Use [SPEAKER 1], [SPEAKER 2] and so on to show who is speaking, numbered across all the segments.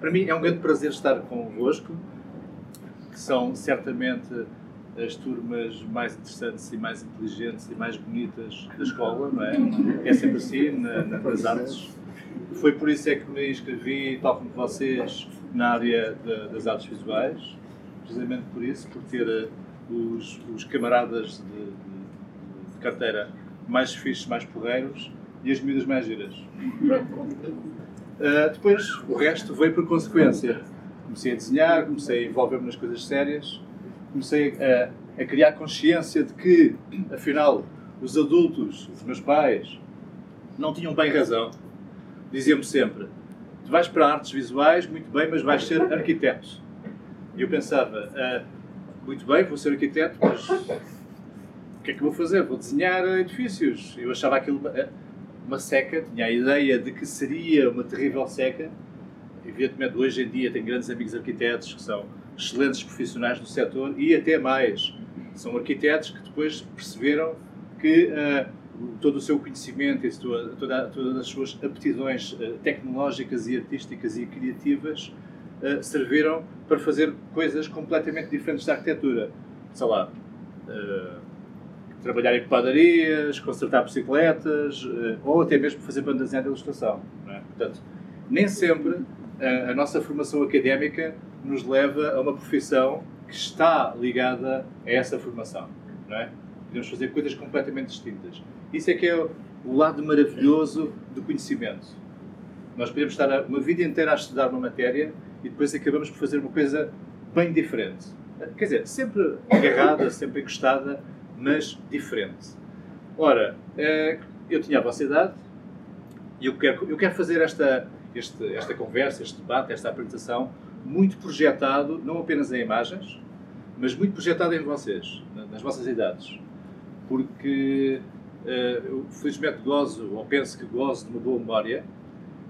[SPEAKER 1] Para mim é um grande prazer estar convosco, que são certamente as turmas mais interessantes e mais inteligentes e mais bonitas da escola, não é? É sempre assim, na, nas artes. Foi por isso é que me inscrevi, tal como vocês, na área de, das artes visuais, precisamente por isso, por ter eh, os, os camaradas de, de, de, carteira mais fixos, mais porreiros e as medidas mais giras. Uh, depois, o resto veio por consequência. Comecei a desenhar, comecei a envolver-me nas coisas sérias, comecei a, a criar consciência de que, afinal, os adultos, os meus pais, não tinham bem razão. Diziam-me sempre: tu vais para artes visuais, muito bem, mas vais ser arquiteto. E eu pensava: ah, muito bem, vou ser arquiteto, mas o que é que vou fazer? Vou desenhar edifícios. Eu achava aquilo uma seca, tinha a ideia de que seria uma terrível seca. Evidentemente, hoje em dia tenho grandes amigos arquitetos que são excelentes profissionais do setor e até mais. São arquitetos que depois perceberam que uh, todo o seu conhecimento e toda, toda, todas as suas aptidões uh, tecnológicas e artísticas e criativas uh, serviram para fazer coisas completamente diferentes da arquitetura. Sei lá, trabalhar em padarias, consertar bicicletas ou até mesmo fazer banda desenhada de ilustração. É? Portanto, nem sempre a, a nossa formação académica nos leva a uma profissão que está ligada a essa formação. Não é? Podemos fazer coisas completamente distintas. Isso é que é o lado maravilhoso do conhecimento. Nós podemos estar uma vida inteira a estudar uma matéria e depois acabamos por fazer uma coisa bem diferente. Quer dizer, sempre agarrada, sempre encostada, mas diferente. Ora, eh, eu tinha a vossa idade e eu quero, eu quero fazer esta, este, esta conversa, este debate, esta apresentação muito projetado, não apenas em imagens, mas muito projetado em vocês, nas vossas idades. Porque uh, eu felizmente gozo, ou penso que gozo de uma boa memória,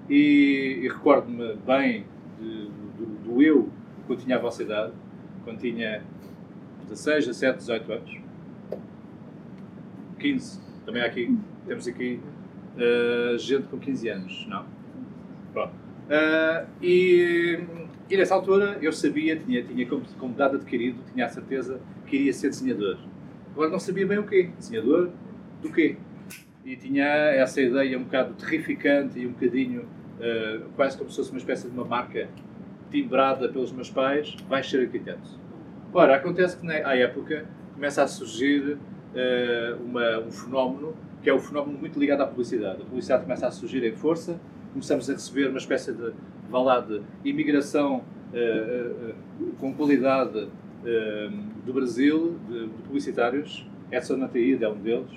[SPEAKER 1] e, e recordo-me bem de, do, do, eu quando tinha a vossa idade, quando tinha 16, 17, 18 anos, 15, também aqui, temos aqui uh, gente com 15 anos, não? Pronto. Uh, e e nessa altura eu sabia, tinha, tinha como, como dado adquirido, tinha a certeza que iria ser desenhador. Agora não sabia bem o quê. Desenhador do quê? E tinha essa ideia um bocado terrificante e um bocadinho uh, quase como se fosse uma espécie de uma marca timbrada pelos meus pais, vais ser arquiteto. Ora, acontece que à época começa a surgir uma, um fenómeno que é um fenómeno muito ligado à publicidade. A publicidade começa a surgir em força, começamos a receber uma espécie de vá lá, de imigração uh, uh, com qualidade uh, do Brasil, de, de, publicitários, Edson Nataíde é um deles,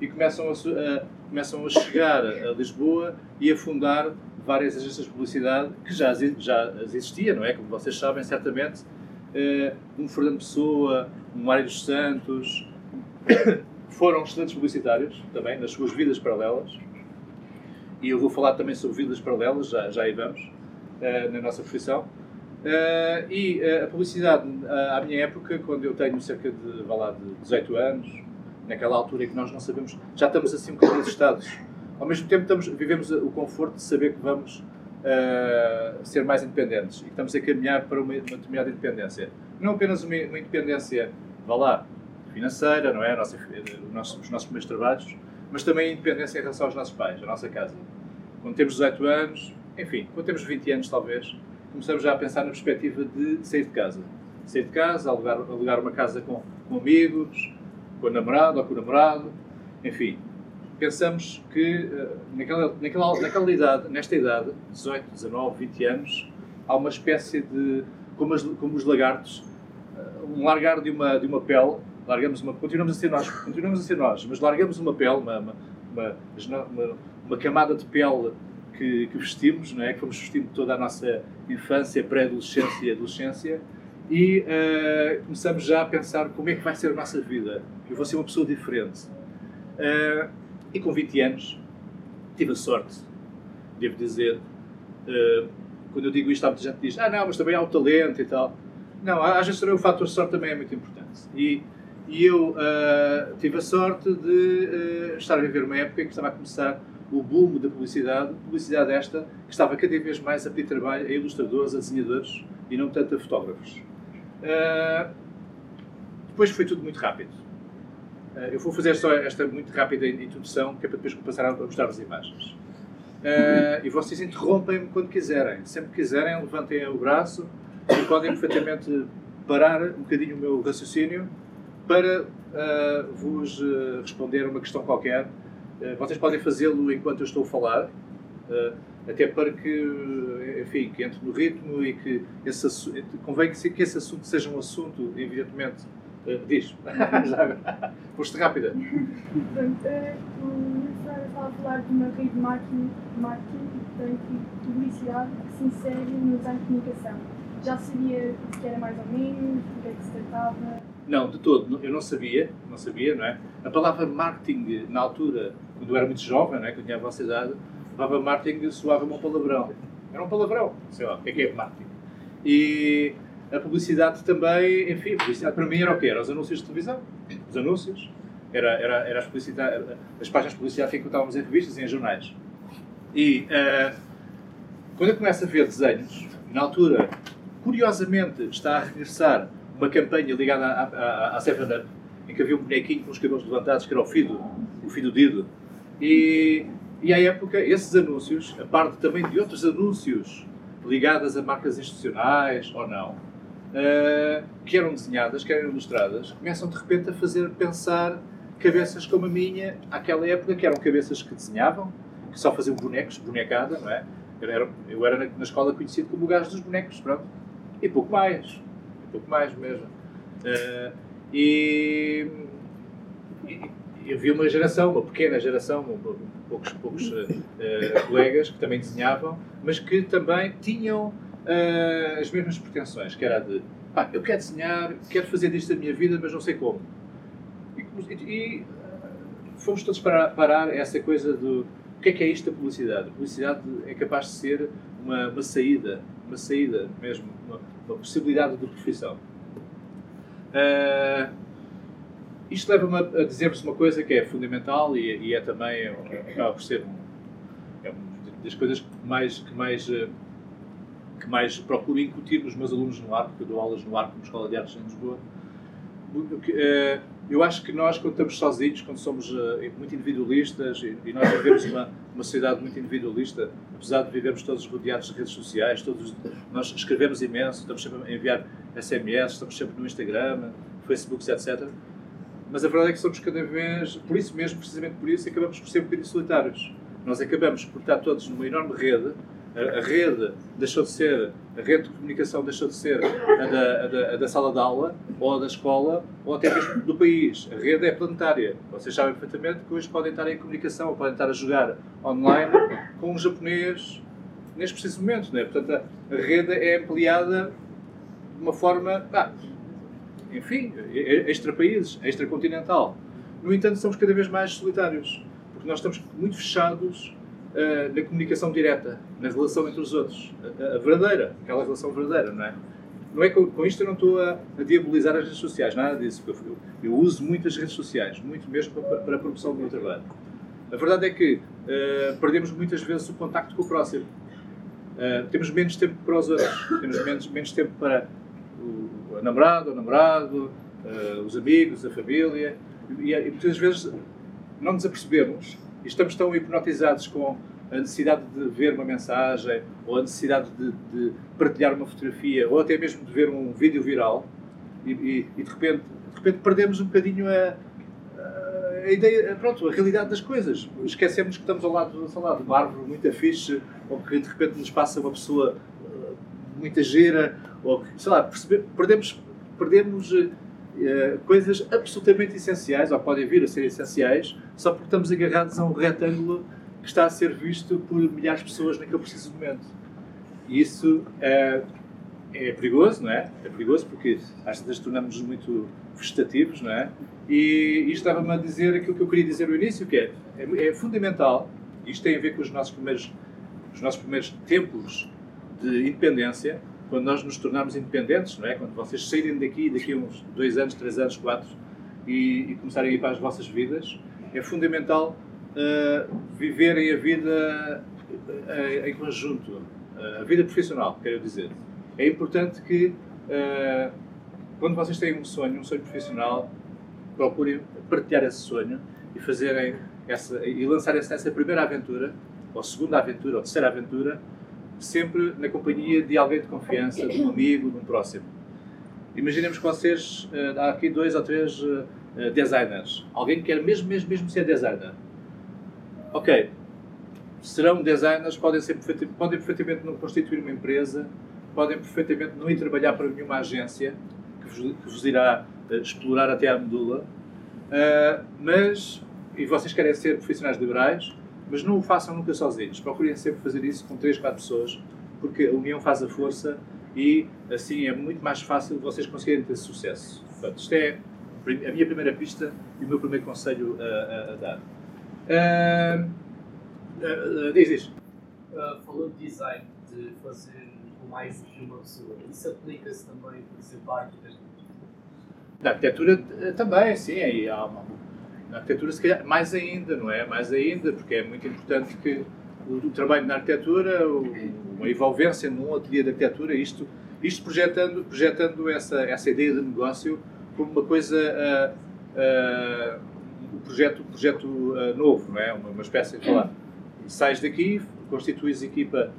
[SPEAKER 1] e começam a, começam a chegar a Lisboa e a fundar várias agências de publicidade que já, já existiam, não é? Como vocês sabem, certamente, um Fernando Pessoa, um Mário dos Santos, foram excelentes publicitários também nas suas vidas paralelas. E eu vou falar também sobre vidas paralelas, já, já aí vamos. Eh, na nossa profissão. Uh, e uh, a publicidade, à minha época, quando eu tenho cerca de, vá lá, de 18 anos, naquela altura em que nós não sabemos, já estamos assim um bocadinho assustados. Ao mesmo tempo, estamos, vivemos o conforto de saber que vamos ser mais independentes e que estamos a caminhar para uma, uma determinada independência. Não apenas uma, uma, independência, vá lá, financeira, não é? Nossa, nosso, os nossos primeiros trabalhos, mas também a independência em relação aos nossos pais, à nossa casa. Quando temos 18 anos, enfim, quando temos 20 anos talvez, começamos já a pensar na perspectiva de sair de casa. Sair de casa, alugar, alugar uma casa com, com amigos, com a namorada ou com o namorado, enfim. Pensamos que uh, naquela, naquela, naquela idade, nesta idade, 18, 19, 20 anos, há uma espécie de, como, as, como os lagartos, uh, um largar de uma, de uma pele, largamos uma, continuamos a ser nós, continuamos a ser nós, mas largamos uma pele, uma, uma, uma, uma camada de pele que, que, vestimos, não é? que fomos vestindo toda a nossa infância, pré-adolescência e adolescência, e uh, começamos já a pensar como é que vai ser a nossa vida. Eu vou ser uma pessoa diferente. Uh, e com 20 anos tive a sorte, devo dizer. Uh, quando eu digo isto, há muita gente que diz: Ah, não, mas também há o talento e tal. Não, às vezes o fator sorte também é muito importante. E, e eu tive a sorte de estar a viver uma época em que estava a começar o boom da publicidade, publicidade esta que estava cada vez mais a pedir trabalho a ilustradores, a desenhadores e não tanto a fotógrafos. Uh, depois foi tudo muito rápido. Uh, eu vou fazer só esta muito rápida introdução, que é para depois passar a mostrar as imagens. Uh, e vocês interrompem-me quando quiserem. Sempre que quiserem, levantem o braço e podem perfeitamente parar um bocadinho o meu raciocínio para uh, vos uh, responder a uma questão qualquer. vocês podem fazê-lo enquanto eu estou a falar, até para que, enfim, que entre no ritmo e que esse, convém que, que esse assunto seja um assunto, evidentemente, Uh, diz. Foste rápida.
[SPEAKER 2] Pronto, uh, o Sara estava a falar de uma rede de marketing, marketing e publicidade que se insere no design de comunicação. Já sabia o que era mais ou menos, do que é que se tratava?
[SPEAKER 1] Não, de todo. Eu não sabia, não sabia, não é? A palavra marketing, na altura, quando eu era muito jovem, não é? Quando tinha a vossa idade, a palavra marketing soava-me um palavrão. Era um palavrão, sei lá, o que é que é marketing? E a publicidade também, enfim, a publicidade para mim era o quê? Era os anúncios de televisão, os anúncios, era, era, era as, as páginas de publicidade que encontrávamos em revistas e em jornais. E uh, quando eu começo a ver desenhos, na altura, curiosamente, está a regressar uma campanha ligada à, à, à Seven Up, em que havia um bonequinho com os cabelos levantados, que era o Fido, o Fido Dido. E, e à época, esses anúncios, a parte também de outros anúncios ligados a marcas institucionais ou não, uh, que eram desenhadas, que eram ilustradas, começam de repente a fazer pensar cabeças como a minha, àquela época, que eram cabeças que desenhavam, que só faziam bonecos, bonecada, não é? Eu era, eu era na, na, escola conhecido como o gajo dos bonecos, pronto. E pouco mais. Pouco mais mesmo. Uh, e, e, e, havia uma geração, uma pequena geração, poucos, poucos uh, colegas que também desenhavam, mas que também tinham uh, as mesmas pretensões, que era de pá, eu quero desenhar, quero fazer disto da minha vida, mas não sei como. E, e fomos todos parar, parar essa coisa do o que é que é isto da publicidade? A publicidade é capaz de ser uma, uma saída, uma saída mesmo, uma, uma possibilidade de profissão. Uh, isto leva-me a dizer-vos uma coisa que é fundamental e, e é também, acaba por ser é uma das coisas que mais, que mais que mais procuro incutir nos meus alunos no ARP, porque eu dou aulas no ARP, na Escola de Artes em Lisboa. Eu acho que nós, quando estamos sozinhos, quando somos eh, muito individualistas, e nós vivemos uma, uma sociedade muito individualista, apesar de vivermos todos rodeados de redes sociais, todos, nós escrevemos imenso, estamos sempre a enviar SMS, estamos sempre no Instagram, Facebook, etc. Mas a verdade é que somos cada vez, por isso mesmo, precisamente por isso, acabamos por ser um bocadinho solitários. Nós acabamos por estar todos numa enorme rede a, rede deixou de ser, a rede de comunicação deixou de ser a da, a da, a da sala de aula, ou da escola, ou até mesmo do país. A rede é planetária. Vocês sabem perfeitamente que hoje podem estar em comunicação, ou podem estar a jogar online com um japonês neste preciso momento. Né? Portanto, a, a rede é ampliada de uma forma, ah, enfim, extra-países, extra-continental. No entanto, somos cada vez mais solitários, porque nós estamos muito fechados uh, na comunicação direta, na relação entre os outros, a, a, verdadeira, aquela relação verdadeira, não é? Não é com, com isto eu não estou a, a, diabolizar as redes sociais, nada disso. Eu, eu, eu uso muitas redes sociais, muito mesmo para, para, a promoção do meu trabalho. A verdade é que uh, perdemos muitas vezes o contacto com o próximo. Uh, temos menos tempo para os outros, temos menos, menos tempo para o, o namorado, o namorado, uh, os amigos, a família, e, e muitas vezes não nos apercebemos estamos tão hipnotizados com a necessidade de ver uma mensagem, ou a necessidade de, de partilhar uma fotografia, ou até mesmo de ver um vídeo viral, e, e, e de, repente, de repente perdemos um bocadinho a, a ideia, pronto, a realidade das coisas. Esquecemos que estamos ao lado, ao lado de uma árvore muito fixe, ou que de repente nos passa uma pessoa uh, muito gira, ou que, sei lá, perdemos, perdemos uh, coisas absolutamente essenciais, ou podem vir a ser essenciais, só porque estamos agarrados a um retângulo que está a ser visto por milhares de pessoas naquele preciso momento. E isso é, é perigoso, não é? É perigoso porque às vezes tornamos-nos muito vegetativos, não é? E isto estava-me a dizer aquilo que eu queria dizer no início, que é, é, é fundamental, isto tem a ver com os nossos primeiros, os nossos primeiros tempos de independência, quando nós nos tornarmos independentes, não é? Quando vocês saírem daqui, daqui a uns dois anos, três anos, quatro, e, e começarem a ir para as vossas vidas, é fundamental uh, viverem a vida uh, em conjunto, uh, a vida profissional, quero dizer. É importante que, quando vocês têm um sonho, um sonho profissional, procurem partilhar esse sonho e fazerem essa, e lançarem-se nessa primeira aventura, ou segunda aventura, ou terceira aventura, sempre na companhia de alguém de confiança, de um amigo, de um próximo. Imaginemos que vocês, há aqui dois ou três designers. Alguém que quer mesmo, mesmo, mesmo ser designer ok, serão designers, podem, ser, podem perfeitamente não constituir uma empresa, podem perfeitamente não ir trabalhar para nenhuma agência que vos, que vos irá uh, explorar até à medula, mas, e vocês querem ser profissionais liberais, mas não o façam nunca sozinhos. Procurem sempre fazer isso com 3, 4 pessoas, porque a união faz a força e assim é muito mais fácil vocês conseguirem ter sucesso. Portanto, isto é a minha primeira pista e o meu primeiro conselho a, a, a dar. Uh, uh, diz, diz.
[SPEAKER 3] Uh, falando de design, de fazer com mais do que uma pessoa, isso aplica-se também, por exemplo, à arquitetura?
[SPEAKER 1] Na arquitetura também, sim. Aí há uma, na arquitetura, se calhar, mais ainda, não é? Mais ainda, porque é muito importante que o, o trabalho na arquitetura, o, uma envolvência num ateliê de arquitetura, isto, isto projetando, projetando essa, essa ideia de negócio como uma coisa. Uh, uh, o projeto, projeto uh, novo, não é? Uma, uma espécie de falar. Sais daqui, constituis equipa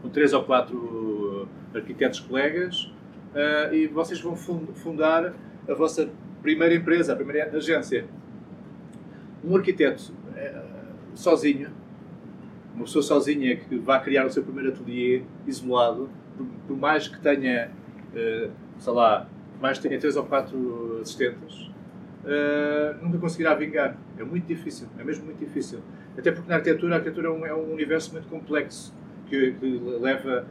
[SPEAKER 1] com três ou quatro arquitetos colegas uh, e vocês vão fundar a vossa primeira empresa, a primeira agência. Um arquiteto uh, sozinho, uma pessoa sozinha que vai criar o seu primeiro ateliê isolado, por, mais que tenha, uh, sei lá, mais que tenha três ou quatro assistentes, uh, nunca conseguirá vingar. É muito difícil, é mesmo muito difícil. Até porque na arquitetura, a arquitetura é um, é um universo muito complexo que, que leva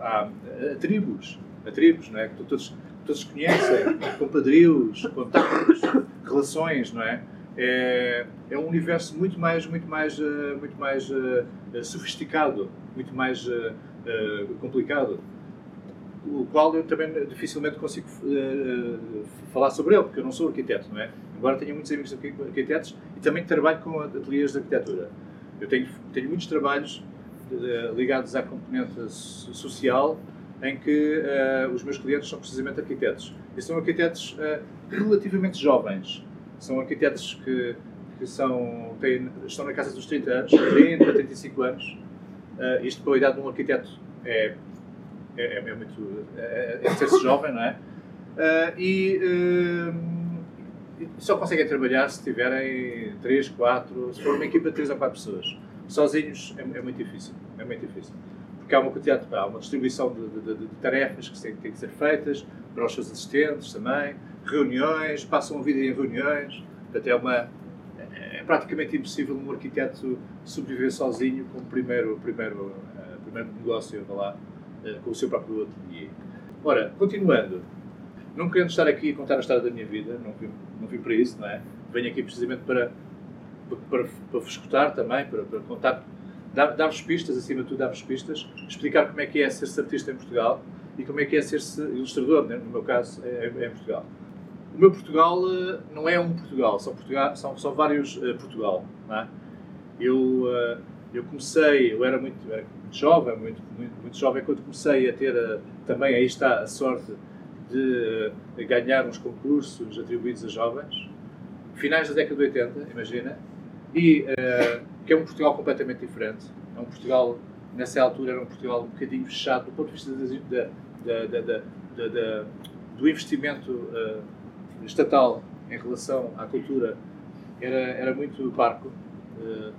[SPEAKER 1] a, a, tribos, a tribos, não é? Que todos, todos conhecem, compadrios, contactos, relações, não é? É, é um universo muito mais, muito mais, uh, muito mais uh, sofisticado, muito mais complicado o qual eu também dificilmente consigo uh, falar sobre ele, porque eu não sou arquiteto, não é? Embora tenha muitos amigos arquitetos e também trabalho com ateliês de arquitetura. Eu tenho, tenho muitos trabalhos uh, ligados à componente social em que uh, os meus clientes são precisamente arquitetos. E são arquitetos relativamente jovens. São arquitetos que, que são, têm, estão na casa dos 30 anos, 30, 35 anos. isto para a idade de um arquiteto é é, é, é muito. É, é ser-se jovem, não é? Uh, e uh, só conseguem trabalhar se tiverem 3, 4, se for uma equipa de 3 ou 4 pessoas. Sozinhos é, é, muito difícil. É muito difícil. Porque há uma quantidade, há uma distribuição de, de, de, de tarefas que têm, têm que ser feitas para os seus assistentes também, reuniões, passam a vida em reuniões. Portanto, é uma. É praticamente impossível um arquiteto sobreviver sozinho com o primeiro, primeiro, uh, primeiro negócio, lá, eh, com o seu próprio ateliê. Ora, continuando, não querendo estar aqui a contar a história da minha vida, não vim, não vim para isso, não é? Venho aqui precisamente para, para, para vos escutar também, para, para contar, dar-vos pistas, acima de tudo dar-vos pistas, explicar como é que é ser-se artista em Portugal e como é que é ser-se ilustrador, né? no meu caso, é, é, em Portugal. O meu Portugal eh, não é um Portugal, são, Portugal, são, são vários uh, Portugal. É? Eu, uh, eu comecei, eu era muito, era muito jovem, muito, muito, muito, jovem, quando comecei a ter também, aí está, a sorte de ganhar uns concursos atribuídos a jovens, finais da década de 80, imagina, e uh, que é um Portugal completamente diferente. É um Portugal, nessa altura, era um Portugal um bocadinho fechado do ponto de vista da, da, da, do investimento uh, estatal em relação à cultura, era, era muito parco. Uh,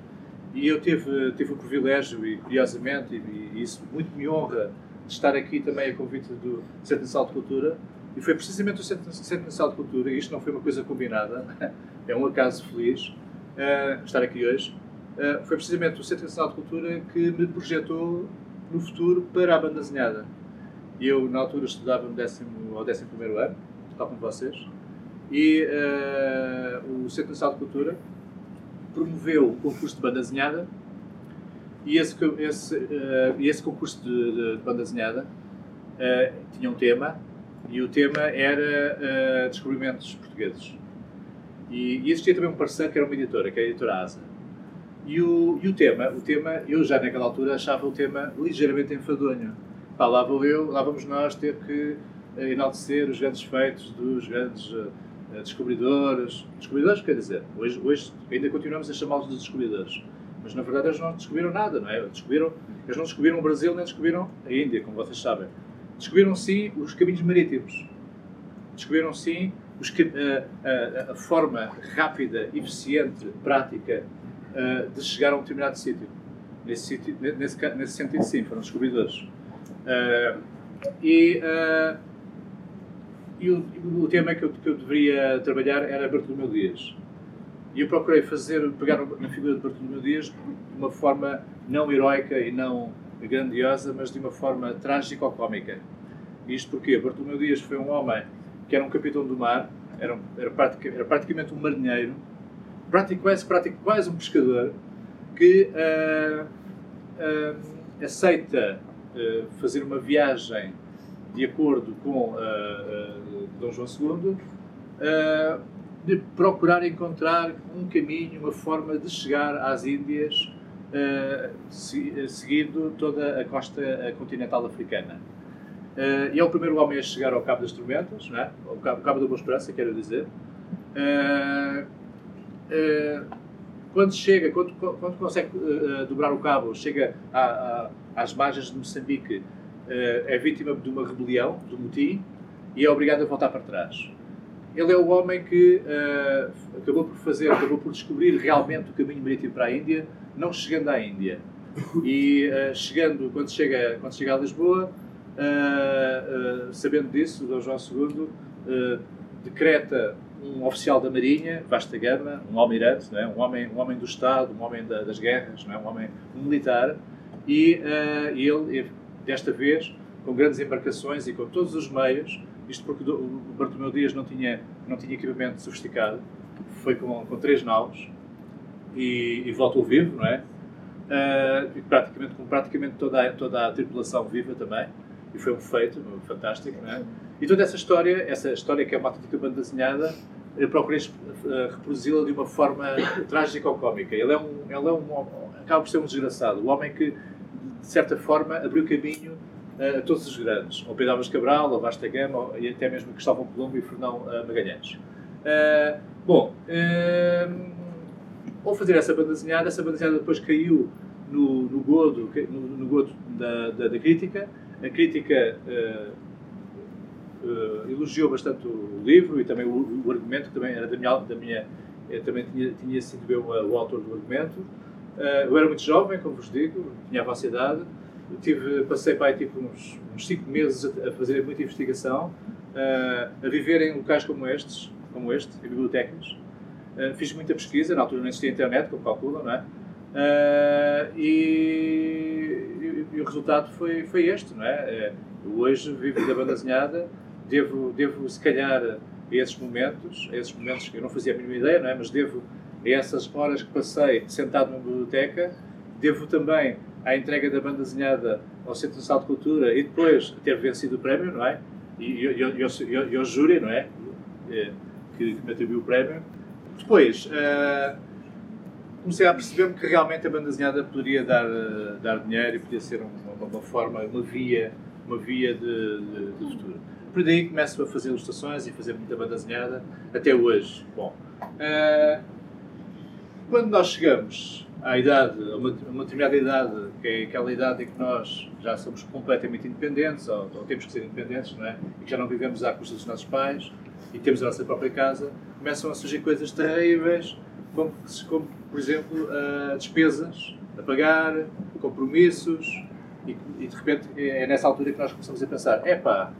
[SPEAKER 1] e eu tive, tive o privilégio, e curiosamente, e, e isso muito me honra, de estar aqui também a convite do Centro Nacional de Cultura. E foi precisamente o Centro, Nacional de Cultura, e isto não foi uma coisa combinada, é um acaso feliz uh, estar aqui hoje. Uh, foi precisamente o Centro Nacional de Cultura que me projetou no futuro para a banda desenhada. Eu, na altura, estudava no décimo, ao décimo primeiro ano, tal como vocês, e uh, o Centro Nacional de Cultura promoveu o concurso de banda desenhada e esse, esse, uh, esse concurso de, de, de banda desenhada uh, tinha um tema e o tema era descobrimentos portugueses. E, e existia também um parceiro que era uma editora, que é a editora Asa. E o, e o tema, o tema, eu já naquela altura achava o tema ligeiramente enfadonho. Pá, lá vou eu, lá vamos nós ter que eh, enaltecer os grandes feitos dos grandes uh, descobridores. Descobridores, quer dizer, hoje, hoje ainda continuamos a chamá-los de descobridores. Mas na verdade eles não descobriram nada, não é? Descobriram, eles não descobriram o Brasil nem descobriram a Índia, como vocês sabem. Descobriram sim os caminhos marítimos. Descobriram sim os, a, a, a, forma rápida, eficiente, prática uh, de chegar a um determinado sítio. Nesse, nesse, nesse, sentido, sim, foram descobridores. E, e o, o, tema que eu, que eu deveria trabalhar era Bartolomeu Dias. E eu procurei fazer, pegar na figura de Bartolomeu Dias de uma forma não heroica e não grandiosa, mas de uma forma trágica ou cómica. Isto porque Bartolomeu Dias foi um homem que era um capitão do mar, era, era, praticamente, era praticamente um marinheiro, praticamente, quase, praticamente, quase um pescador, que uh, uh, aceita uh, fazer uma viagem de acordo com Dom João II, de procurar encontrar um caminho, uma forma de chegar às Índias, seguindo toda a costa continental africana. Uh, e é o primeiro homem a chegar ao Cabo das Tormentas, é? ao Cabo, Cabo da Boa Esperança, quero dizer. Uh, uh, quando chega, quando, quando consegue dobrar o cabo, chega a, a, às margens de Moçambique, é vítima de uma rebelião, do motim, e é obrigado a voltar para trás. Ele é o homem que acabou por fazer, acabou por descobrir realmente o caminho marítimo para a Índia, não chegando à Índia. E chegando, quando chega, quando chega a Lisboa, Uh, sabendo disso, Dom João II ah, decreta um oficial da Marinha, vasta gama, um almirante, é? um, homem, um homem do Estado, um homem da, das guerras, é? um homem militar, e ele, desta vez, com grandes embarcações e com todos os meios, isto porque o Bartolomeu Dias não tinha, não tinha equipamento sofisticado, foi com, com três naus e, e voltou vivo, não é? Uh, praticamente, com praticamente toda a, toda a tripulação viva também e foi um feito fantástico, não é? E toda essa história, essa história que é uma autêntica banda desenhada, eu procurei uh, reproduzi-la de uma forma trágica ou cómica. Ele é um, ele é um, acaba por ser um desgraçado, o homem que, de certa forma, abriu caminho uh, a todos os grandes, ao Pedro Álvares Cabral, ao Vasta Gama, e até mesmo Cristóvão Colombo e Fernão uh, Magalhães. Bom, ao fazer essa banda desenhada, essa banda desenhada depois caiu no, no godo, no, no godo da, da, da crítica, a crítica uh, uh, elogiou bastante o livro e também o, o, argumento, que também era da minha. Da minha eu também tinha, tinha sido eu uh, o autor do argumento. eu era muito jovem, como vos digo, tinha a vossa idade. Tive, passei para tipo uns, uns cinco meses a, a fazer muita investigação, a viver em locais como estes, como este, em bibliotecas. fiz muita pesquisa, na altura não existia internet, como calculam, não é? e e o resultado foi, foi este, não é? é hoje vivo da banda desenhada, devo, devo se calhar a esses momentos, a esses momentos que eu não fazia a mínima ideia, não é? Mas devo a essas horas que passei sentado numa biblioteca, devo também à entrega da banda desenhada ao Centro Nacional de Cultura e depois ter vencido o prémio, não é? E eu, júri, não é? é? Que, que me atribuiu o prémio. Depois, uh, comecei a perceber-me que realmente a banda desenhada poderia dar, uh, dar dinheiro e podia ser uma, uma forma, uma via, uma via de, de, de futuro. Por daí começo a fazer ilustrações e fazer muita banda desenhada até hoje. Bom, uh, quando nós chegamos à idade, a uma, uma, determinada idade, que é aquela idade em que nós já somos completamente independentes, ou, ou temos que ser independentes, não é? E que já não vivemos à custa dos nossos pais e temos a nossa própria casa, começam a surgir coisas terríveis, como, como por exemplo, uh, despesas a pagar, compromissos, e, e, de repente é nessa altura que nós começamos a pensar: epá,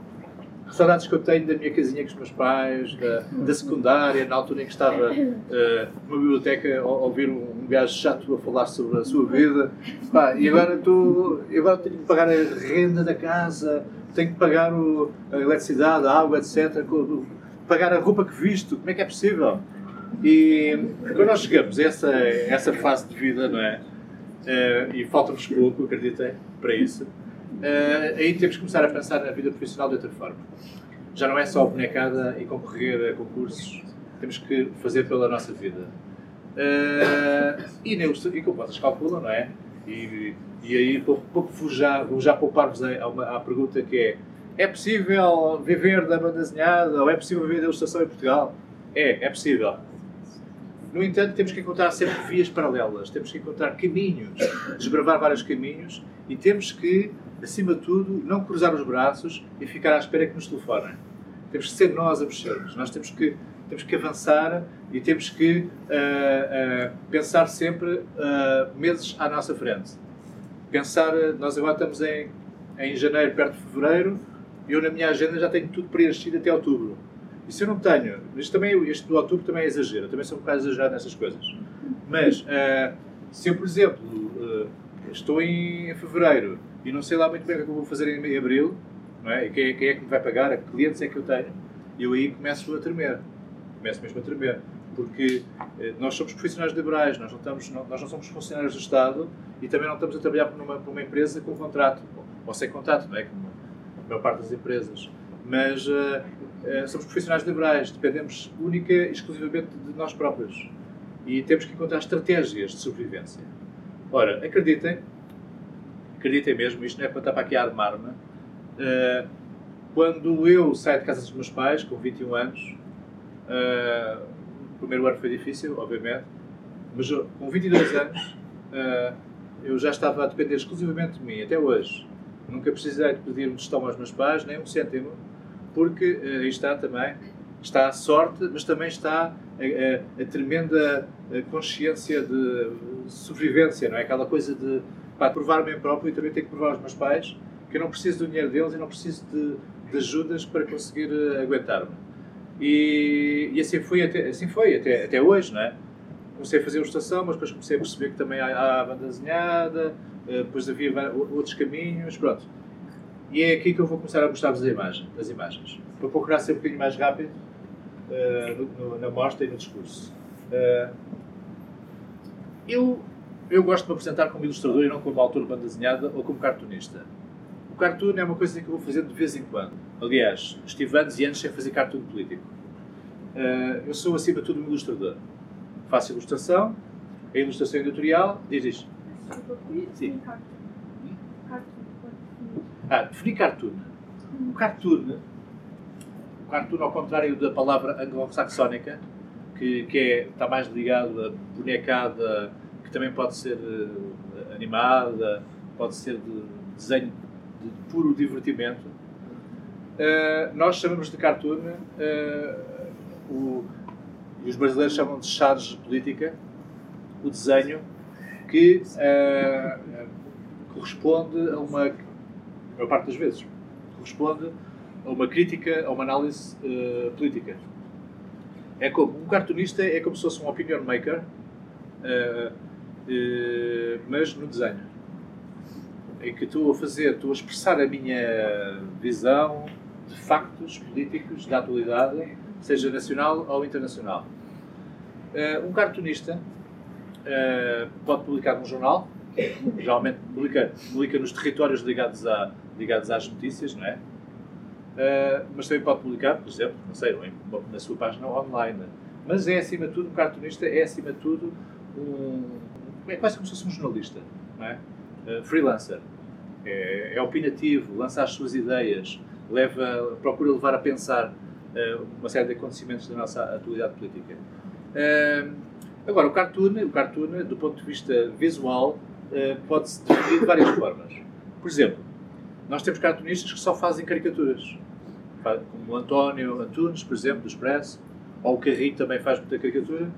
[SPEAKER 1] saudades que eu tenho da minha casinha com os meus pais, da, da secundária, na altura em que estava uh, numa biblioteca a, ouvir um, um gajo chato a falar sobre a sua vida, pá, e agora, estou, agora tenho que pagar a renda da casa, tenho que pagar o, a eletricidade, a água, etc., pagar a roupa que visto, como é que é possível? E quando nós chegamos a essa, essa fase de vida, não é? Uh, e falta-nos pouco, acreditem, para isso, uh, aí temos que começar a pensar na vida profissional de outra forma. Já não é só bonecada e concorrer a concursos temos que fazer pela nossa vida. Uh, e, nem, e como vocês calculam, não é? E, e aí pouco, pouco vou já, vou já poupar-vos à pergunta que é é possível viver da banda desenhada ou é possível viver da ilustração em Portugal? É, é possível. No entanto, temos que encontrar sempre vias paralelas, temos que encontrar caminhos, desbravar vários caminhos e temos que, acima de tudo, não cruzar os braços e ficar à espera que nos telefonem. Temos que ser nós a mexermos. Nós temos que, temos que avançar e temos que uh, uh, pensar sempre uh, meses à nossa frente. Pensar, nós agora estamos em, em janeiro, perto de fevereiro, eu na minha agenda já tenho tudo preenchido até outubro. E se eu não tenho, isto, também, este do outubro também é exagero, eu também sou um bocado exagerado nessas coisas. Mas, uh, se eu, por exemplo, uh, estou em fevereiro e não sei lá muito bem o que é eu vou fazer em abril, não é? e quem, é, quem é que me vai pagar, que clientes é que eu tenho, eu aí começo a tremer. Começo mesmo a tremer. Porque uh, nós somos profissionais liberais, nós não, estamos, não, nós não somos funcionários do Estado e também não estamos a trabalhar para uma, uma empresa com contrato, ou sem contrato, não é? Como a maior parte das empresas. Mas uh, somos profissionais liberais, dependemos única e exclusivamente de nós próprios. E temos que encontrar estratégias de sobrevivência. Ora, acreditem, acreditem mesmo, isto não é para estar para aqui a armar-me. Uh, quando eu saio de casa dos meus pais, com 21 anos, o primeiro ano foi difícil, obviamente, mas com 22 anos eu já estava a depender exclusivamente de mim, até hoje Nunca precisei de pedir um tostão aos meus pais, nem um cêntimo, porque uh, aí está também, está a sorte, mas também está a, a, a tremenda eh, consciência de sobrevivência, não é? Aquela coisa de pá, provar me próprio e também ter que provar aos meus pais que eu não preciso do dinheiro deles e não preciso de, de ajudas para conseguir uh, aguentar-me. E, e, assim foi, até, assim foi até, até hoje, não é? Comecei a fazer ilustração, mas depois comecei a perceber que também há, há a banda desenhada, eh, depois havia outros caminhos, pronto. E é aqui que eu vou começar a mostrar-vos as imagens, as imagens. Vou procurar ser um bocadinho mais rápido uh, no, no, na mostra e no discurso. Uh, eu, eu gosto de me apresentar como ilustrador e não como autor de banda desenhada ou como cartunista. O cartoon é uma coisa que eu vou fazendo de vez em quando. Aliás, estive anos e anos sem fazer cartoon político. Uh, eu sou, acima de tudo, um ilustrador. Faço ilustração, a ilustração editorial, diz isto Sim. Ah, definir cartoon. O cartoon, o cartoon ao contrário da palavra anglo-saxónica, que, que é, está mais ligado a bonecada, que também pode ser uh, animada, pode ser de desenho de puro divertimento. Uh, nós chamamos de cartoon, uh, o, e os brasileiros chamam de charge política, o desenho que uh, corresponde a uma, maior parte das vezes, corresponde a uma crítica, a uma análise uh, política. É como, um cartunista é como se fosse um opinion maker, uh, mas no desenho. Em que estou a fazer, estou a expressar a minha visão de factos políticos da atualidade, seja nacional ou internacional. um cartunista uh, pode publicar num jornal, geralmente publica, publica nos territórios ligados, a, ligados às notícias, não é? Uh, mas também pode publicar, por exemplo, não sei, na sua página online. Mas é acima de tudo, um cartunista é acima de tudo um. é quase como se fosse um jornalista, não é? Uh, freelancer. É, é, opinativo, lança as suas ideias, leva, procura levar a pensar uh, uma série de acontecimentos da nossa atualidade política. Uh, Agora, o cartoon, o cartoon do ponto de vista visual, pode-se definir de várias formas. Por exemplo, nós temos cartunistas que só fazem caricaturas, como o António Antunes, por exemplo, do Expresso, ou o Carrinho também faz muita caricatura.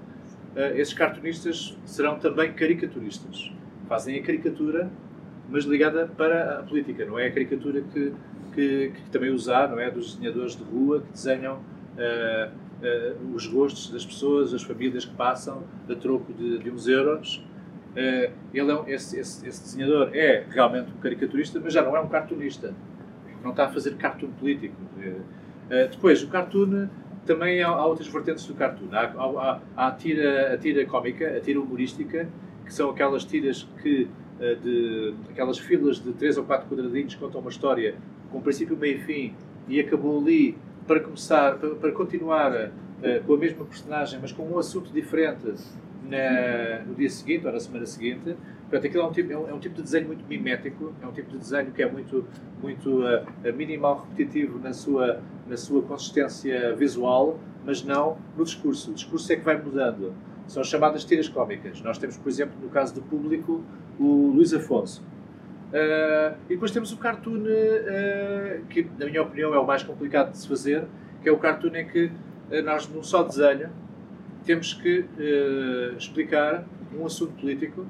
[SPEAKER 1] Eh, esses cartunistas serão também caricaturistas. Fazem a caricatura, mas ligada para a política, não é a caricatura que, que, que também usar, não é? Dos desenhadores de rua que desenham uh, uh, os gostos das pessoas, as famílias que passam a troco de, de uns euros. Uh, ele é esse, esse, esse, desenhador é realmente um caricaturista, mas já não é um cartunista. Não está a fazer cartoon político. Uh, depois, o cartoon também há, há, outras vertentes do cartoon. Há, há, há a, tira, a tira cómica, a tira humorística, que são aquelas tiras que de aquelas filas de três ou quatro quadradinhos que contam uma história com princípio, meio e fim e acabou ali para começar, para, para continuar uh, com a mesma personagem, mas com um assunto diferente na, no dia seguinte ou na semana seguinte. Portanto, aquilo é um, tipo, é, um, é um tipo de desenho muito mimético, é um tipo de desenho que é muito, muito uh, minimal, repetitivo na sua, na sua consistência visual, mas não no discurso. O discurso é que vai mudando. São chamadas tiras cómicas. Nós temos, por exemplo, no caso do público, o Luís Afonso. Uh, e depois temos o cartoon, uh, que na minha opinião é o mais complicado de se fazer, que é o cartoon em que nós, num só desenho, temos que explicar um assunto político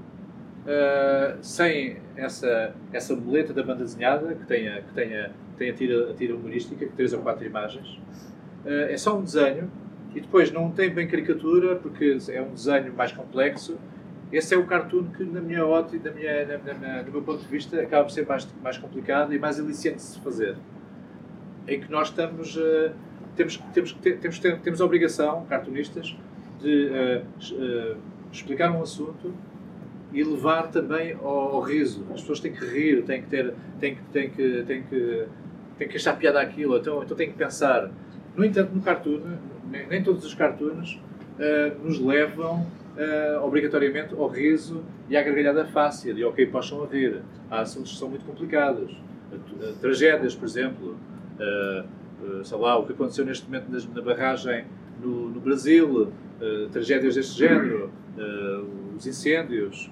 [SPEAKER 1] sem essa, essa muleta da banda desenhada, que tenha, que tenha, tenha tira, a tira humorística, que três ou quatro imagens. é só um desenho e depois não tem bem caricatura, porque é um desenho mais complexo esse é o cartoon que, na minha ótica, na minha, na, na, no meu ponto de vista, acaba por ser mais, mais complicado e mais aliciente de se fazer. Em que nós estamos, uh, temos, temos, temos, temos, temos a obrigação, cartunistas, de uh, uh, explicar um assunto e levar também ao, riso. As pessoas têm que rir, têm que ter, têm que, têm que, têm que, têm que achar piada aquilo, então, então têm que pensar. No entanto, no cartoon, nem, nem todos os cartoons nos levam uh, obrigatoriamente ao riso e à gargalhada fácil e que possam rir. Há assuntos que são muito complicados. Uh, tragédias, por exemplo, uh, sei lá, o que aconteceu neste momento na barragem no, no Brasil, tragédias deste género, os incêndios,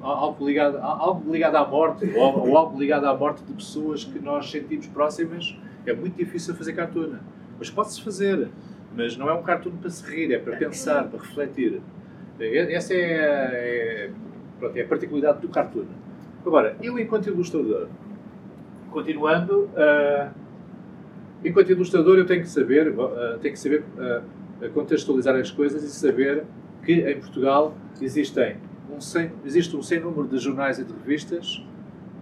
[SPEAKER 1] algo, ligado, algo ligado à morte, ou, algo ligado à morte de pessoas que nós sentimos próximas, é muito difícil fazer cartoon. Mas pode-se fazer mas não é um cartoon para se rir, é para pensar, para refletir. Essa é, é, pronto, é a particularidade do cartoon. Agora, eu enquanto ilustrador, continuando, uh, enquanto ilustrador eu tenho que saber, uh, tenho que saber uh, contextualizar as coisas e saber que em Portugal existem um sem, existe um sem número de jornais e de revistas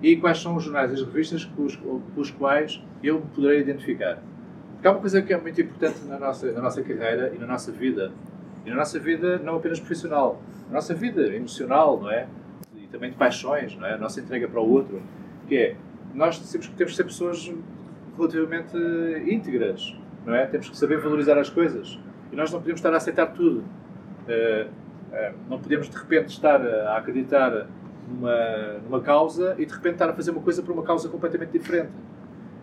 [SPEAKER 1] e quais são os jornais e as revistas com os, quais eu me poderei identificar. Porque há uma coisa que é muito importante na nossa, na nossa carreira e na nossa vida. E na nossa vida não apenas profissional, na nossa vida emocional, não é? E também de paixões, não é? A nossa entrega para o outro. Que é, nós temos, temos que ser pessoas relativamente íntegras, não é? Temos que saber valorizar as coisas. E nós não podemos estar a aceitar tudo. Uh, uh, não podemos de repente estar a acreditar numa, numa causa e de repente estar a fazer uma coisa para uma causa completamente diferente.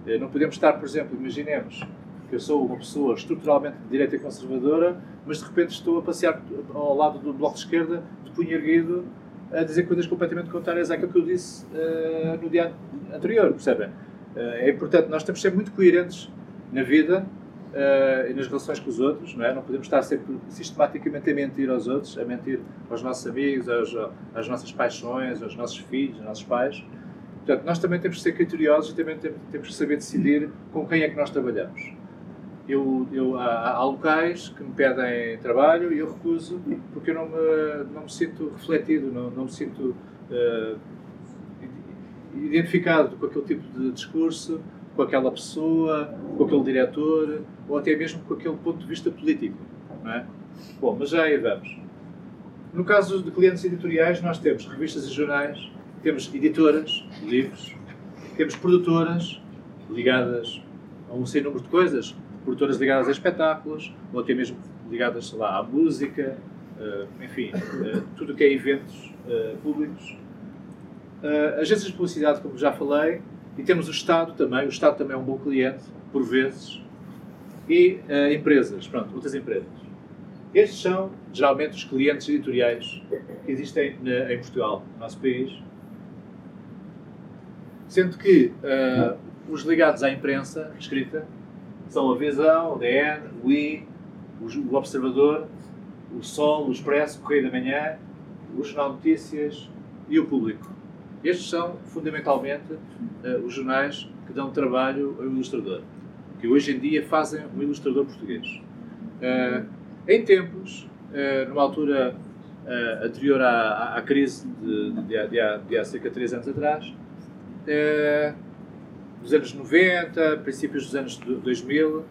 [SPEAKER 1] Uh, não podemos estar, por exemplo, imaginemos, que eu sou uma pessoa estruturalmente de direita e conservadora, mas de repente estou a passear ao lado do bloco de esquerda, de punho erguido, a dizer coisas completamente contrárias àquilo que eu disse no dia anterior, percebem? É importante, nós temos que ser muito coerentes na vida uh, e nas relações com os outros, não é? Não podemos estar sempre sistematicamente a mentir aos outros, a mentir aos nossos amigos, aos, às nossas paixões, aos nossos filhos, aos nossos pais. Portanto, nós também temos que ser criteriosos e também temos que saber decidir com quem é que nós trabalhamos eu, eu, há, há, locais que me pedem trabalho e eu recuso porque eu não me, não me sinto refletido, não, não me sinto uh, identificado com aquele tipo de discurso, com aquela pessoa, com aquele diretor ou até mesmo com aquele ponto de vista político. Não é? Bom, mas já aí vamos. No caso de clientes editoriais, nós temos revistas e jornais, temos editoras, livros, temos produtoras ligadas a um sem número de coisas, produtoras ligadas a espetáculos, ou até mesmo ligadas, sei lá, à música, uh, enfim, uh, tudo o que é eventos uh, públicos. agências de publicidade, como já falei, e temos o Estado também, o Estado também é um bom cliente, por vezes, e empresas, pronto, outras empresas. Estes são, geralmente, os clientes editoriais que existem na, em Portugal, no nosso país, sendo que os ligados à imprensa escrita são a Visão, o DN, o I, o Observador, o Sol, o Expresso, o Correio da Manhã, o Jornal Notícias e o Público. Estes são, fundamentalmente, uh, os jornais que dão trabalho ao ilustrador, que hoje em dia fazem um ilustrador português. Uh, em tempos, uh, numa altura anterior à, à, crise de, de, de, de, há cerca de 3 anos atrás, dos anos 90, princípios dos anos 2000, uh,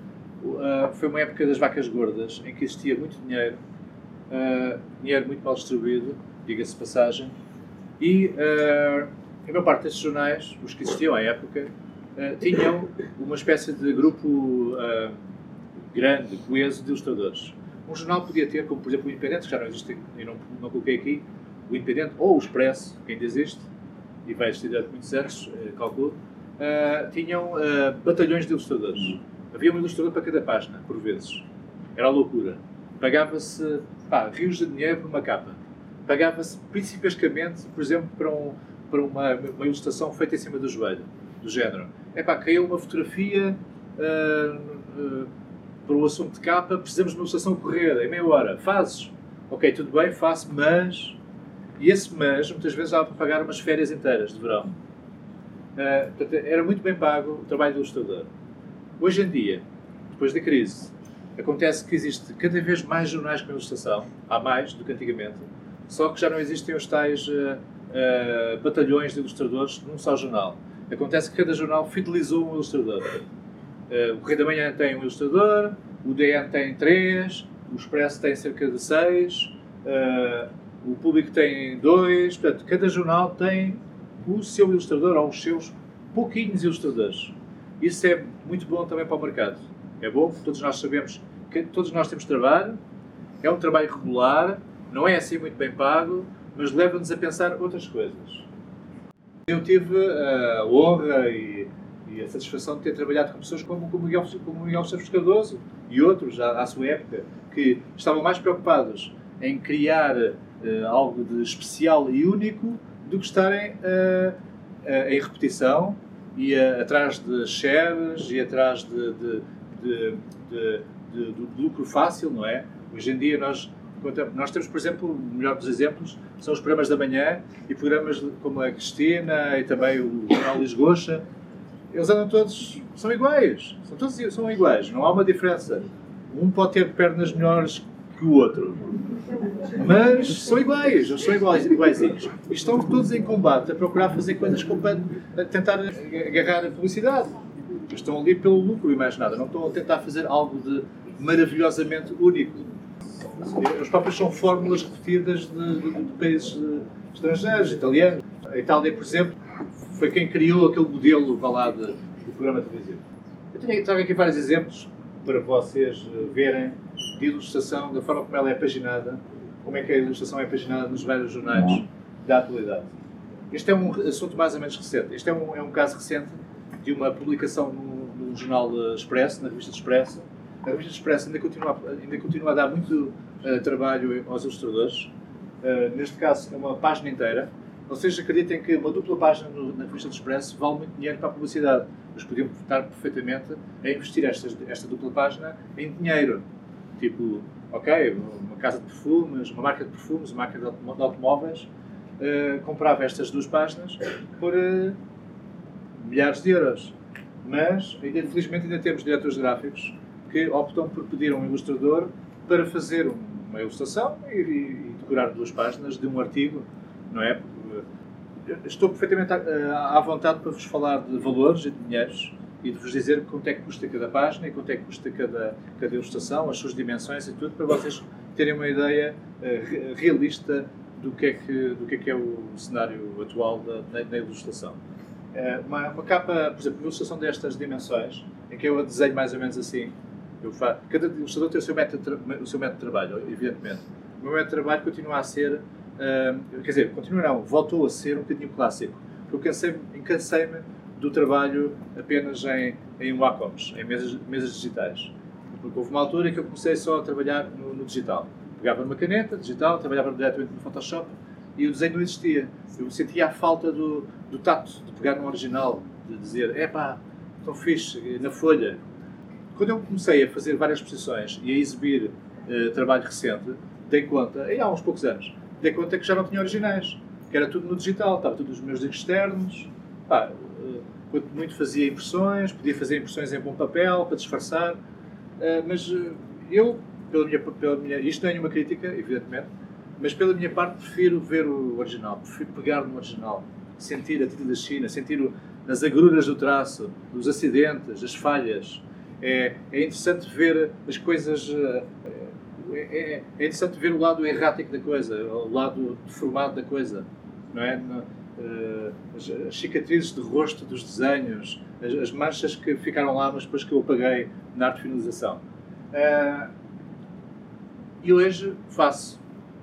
[SPEAKER 1] foi uma época das vacas gordas, em que existia muito dinheiro, dinheiro muito mal distribuído, diga-se passagem, e uh, a maior parte desses jornais, os que existiam à época, uh, tinham uma espécie de grupo grande, coeso de ilustradores. Um jornal podia ter, como por exemplo o Independente, que já não existe, e não, não coloquei aqui, o Independente ou o Expresso, que ainda existe, e vai existir durante muitos anos, eh, calculo, uh, tinham uh, batalhões de ilustradores. Havia um ilustrador para cada página, por vezes. Era a loucura. Pagava-se rios de dinheiro por uma capa. Pagava-se principescamente, por exemplo, para, um, para uma, uma ilustração feita em cima do joelho, do género. É pá, caiu uma fotografia uh, uh, para o assunto de capa, precisamos de uma ilustração correr, em meia hora. Fazes? Ok, tudo bem, faço, mas. E esse mas, muitas vezes, dava para pagar umas férias inteiras de verão. Uh, portanto, era muito bem pago o trabalho do ilustrador. Hoje em dia, depois da crise, acontece que existe cada vez mais jornais com ilustração, há mais do que antigamente, só que já não existem os tais uh, uh, batalhões de ilustradores num só jornal. Acontece que cada jornal fidelizou um ilustrador. Uh, o Correio da Manhã tem um ilustrador, o DN tem três, o Expresso tem cerca de seis, o Público tem dois, portanto, cada jornal tem o seu ilustrador ou os seus pouquinhos ilustradores. Isso é muito bom também para o mercado. É bom, todos nós sabemos que todos nós temos trabalho, é um trabalho regular, não é assim muito bem pago, mas leva-nos a pensar outras coisas. Eu tive a honra e, e, a satisfação de ter trabalhado com pessoas como, como Miguel, como Miguel Chaves Cardoso e outros à, à, sua época, que estavam mais preocupados em criar uh, algo de especial e único do que estarem uh, uh, em repetição e atrás de shares e atrás de, de, de, de lucro fácil, não é? Hoje em dia nós nós temos, por exemplo, o melhor dos exemplos são os programas da manhã e programas como a Cristina e também o Jornal Lisgocha. Eles andam todos, são iguais, são todos são iguais, não há uma diferença. Um pode ter pernas melhores que o outro, mas são iguais, são iguais, iguaizinhos. E estão todos em combate a procurar fazer coisas a tentar agarrar a publicidade. Estão ali pelo lucro e mais nada, não estão a tentar fazer algo de maravilhosamente único. As próprias são fórmulas repetidas de, de, de países estrangeiros, italianos. A Itália, por exemplo, foi quem criou aquele modelo lá de, do programa televisivo. Eu tenho, trago aqui vários exemplos para vocês eh, verem de ilustração, da forma como ela é paginada, como é que a ilustração é paginada nos vários jornais da atualidade. Este é um assunto mais ou menos recente. Este é um, é um caso recente de uma publicação no, no jornal Expresso, na revista Expresso. A revista Expresso ainda continua, ainda continua a dar muito uh, trabalho aos ilustradores. Uh, neste caso, é uma página inteira. Vocês acreditem que uma dupla página no, na revista Expresso vale muito dinheiro para a publicidade. Mas podiam estar perfeitamente a investir esta, esta dupla página em dinheiro. Tipo, ok, uma casa de perfumes, uma marca de perfumes, uma marca de automóveis, uh, comprava estas duas páginas por uh, milhares de euros. Mas, ainda, infelizmente, ainda temos diretores gráficos que optam por pedir a um ilustrador para fazer uma ilustração e, e, decorar duas páginas de um artigo, não é? Estou perfeitamente à, à vontade para vos falar de valores e de dinheiros e de vos dizer quanto é que custa cada página e quanto é que custa cada, cada ilustração, as suas dimensões e tudo, para vocês terem uma ideia uh, realista do que, é que, do que é que é o cenário atual da, da ilustração. Uma, uma, capa, por exemplo, uma ilustração destas dimensões, em que eu a desenho mais ou menos assim, eu faço, cada ilustrador tem o seu, método, o seu método de trabalho, evidentemente. O meu método de trabalho continua a ser, uh, quer dizer, continua não, voltou a ser um bocadinho clássico. Eu cansei-me cansei do trabalho apenas em, em Wacoms, em mesas, mesas digitais. Porque houve uma altura que eu comecei só a trabalhar no, no digital. Pegava numa caneta digital, trabalhava diretamente no Photoshop e o desenho não existia. Eu sentia a falta do, do tato, de pegar no original, de dizer, é pá, tão fixe, na folha. Quando eu comecei a fazer várias exposições e a exibir uh, trabalho recente, dei conta, e há uns poucos anos, dei conta que já não tinha originais, que era tudo no digital, estava tudo nos meus externos, pá, quanto muito fazia impressões, podia fazer impressões em bom papel para disfarçar, eh, mas eu, pela minha, pela minha, isto não é nenhuma crítica, evidentemente, mas pela minha parte prefiro ver o original, prefiro pegar no original, sentir a tinta da China, sentir o, as agruras do traço, os acidentes, as falhas. É, é interessante ver as coisas. Eh, é, é, é, interessante ver o lado errático da coisa, o lado deformado da coisa, não é? uh, as, as, cicatrizes de rosto dos desenhos, as, as, manchas que ficaram lá, mas depois que eu apaguei na arte finalização. Uh, e hoje faço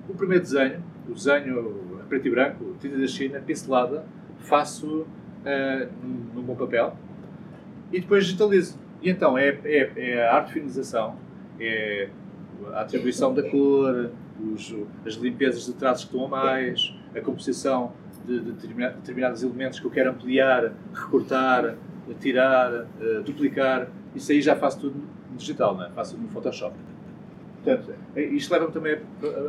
[SPEAKER 1] o primeiro desenho, o desenho a preto e branco, tinta da China, pincelada, faço uh, num bom papel e depois digitalizo. E então é, é, é a arte finalização, é a atribuição da cor, os, as limpezas de traços que estão a mais, a composição de, de determinados elementos que eu quero ampliar, recortar, tirar, uh, duplicar. Isso aí já faço tudo no digital, não é? faço no Photoshop. Portanto, é, isto leva-me também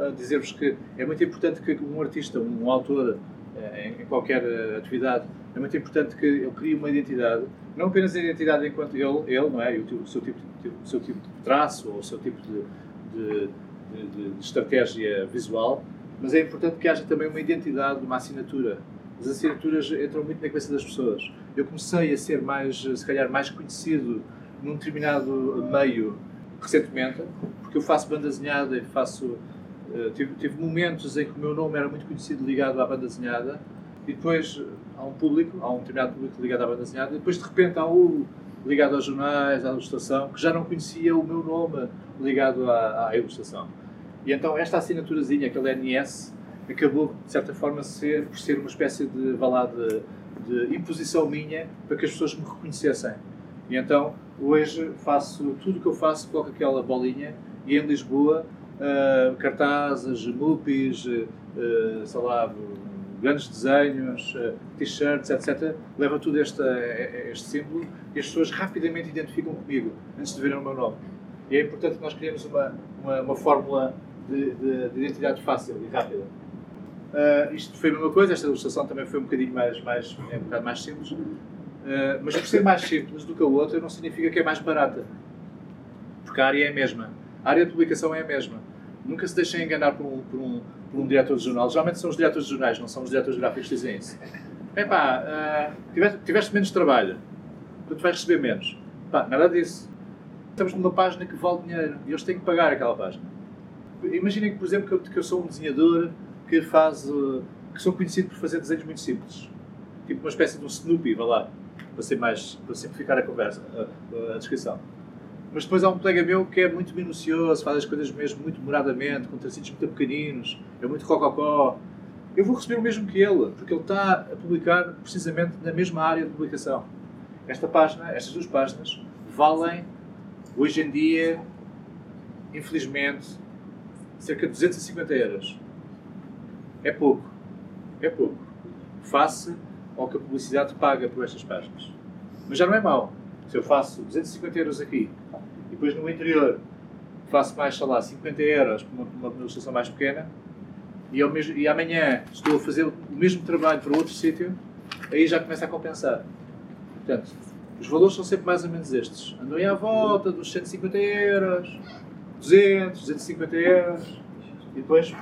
[SPEAKER 1] a, dizer-vos que é muito importante que um artista, um autor, eh, em qualquer eh, atividade, é muito importante que ele crie uma identidade, não apenas a identidade enquanto ele, ele não é? o, seu tipo, o seu tipo de traço ou o seu tipo de, de, de, de estratégia visual, mas é importante que haja também uma identidade, uma assinatura. As assinaturas entram muito na cabeça das pessoas. Eu comecei a ser mais, se calhar, mais conhecido num determinado meio recentemente, porque eu faço banda desenhada e faço. Uh, tive, tive, momentos em que o meu nome era muito conhecido ligado à banda desenhada, e depois há um público, há um determinado público ligado à banda desenhada, e depois de repente há o ligado aos jornais, à ilustração, que já não conhecia o meu nome ligado à, à ilustração. E então esta assinaturazinha, aquele NS, acabou, de certa forma, ser, por ser uma espécie de, vá de, de imposição minha para que as pessoas me reconhecessem. E então, hoje, faço tudo o que eu faço, coloco aquela bolinha e em Lisboa, uh, cartazes, mupis, uh, sei lá, grandes desenhos, uh, t-shirts, etc. Leva tudo este, este símbolo e as pessoas rapidamente identificam comigo antes de verem o meu nome. E é importante que nós criemos uma, uma, uma fórmula de, de, de, identidade fácil e rápida. Uh, isto foi a mesma coisa, esta ilustração também foi um bocadinho mais, mais, é um bocado mais simples, uh, mas por ser mais simples do que a outra não significa que é mais barata, porque a área é a mesma, a área de publicação é a mesma. Nunca se deixem enganar por um, por um, por um diretor de jornal, geralmente são os diretores de jornais, não são os diretores gráficos que dizem isso. Epá, uh, tiveste, tiveste menos trabalho, tu vais receber menos. Pá, nada disso. Estamos numa página que vale dinheiro e eles têm que pagar aquela página. Imaginem, por exemplo, que eu, que eu sou um desenhador que faz. Uh, que sou conhecido por fazer desenhos muito simples. Tipo uma espécie de um Snoopy, vá lá, para, ser mais, para simplificar a conversa, a, a descrição. Mas depois há um colega meu que é muito minucioso, faz as coisas mesmo muito demoradamente, com tracinhos muito pequeninos, é muito cococó. Eu vou receber o mesmo que ele, porque ele está a publicar precisamente na mesma área de publicação. Esta página, estas duas páginas, valem, hoje em dia, infelizmente, cerca de 250 euros. É pouco. É pouco. Face ao que a publicidade paga por estas páginas. Mas já não é mau. Se eu faço 250 euros aqui depois no interior faço mais, sei lá, 50 euros por uma, uma mais pequena e, mesmo, e amanhã estou a fazer o mesmo trabalho para outro sítio, aí já começa a compensar. Portanto, os valores são sempre mais ou menos estes. Andam aí à volta dos 150 euros, 200, 250 euros e depois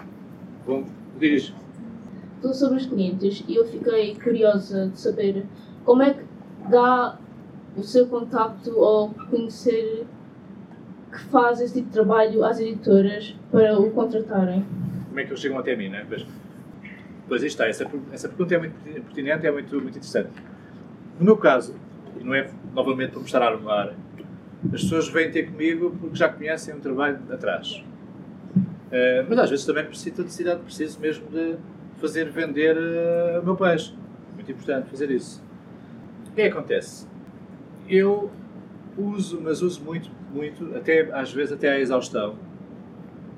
[SPEAKER 1] vão dirigir.
[SPEAKER 4] Tudo sobre os clientes e eu fiquei curiosa de saber como é que dá o seu contacto ou conhecer que faz esse tipo de trabalho às editoras para o contratarem.
[SPEAKER 1] Como é que eles chegam até mim, né? Pois, pois está, essa, essa pergunta é muito pertinente é muito, muito interessante. No meu caso, e não é novamente para mostrar no ar, as pessoas vêm ter comigo porque já conhecem um trabalho atrás. Uh, mas às vezes também preciso, necessidade, preciso mesmo de fazer vender uh, o meu peixe. Muito importante fazer isso. O que é que acontece? Eu uso, mas uso muito, muito, até às vezes até à exaustão.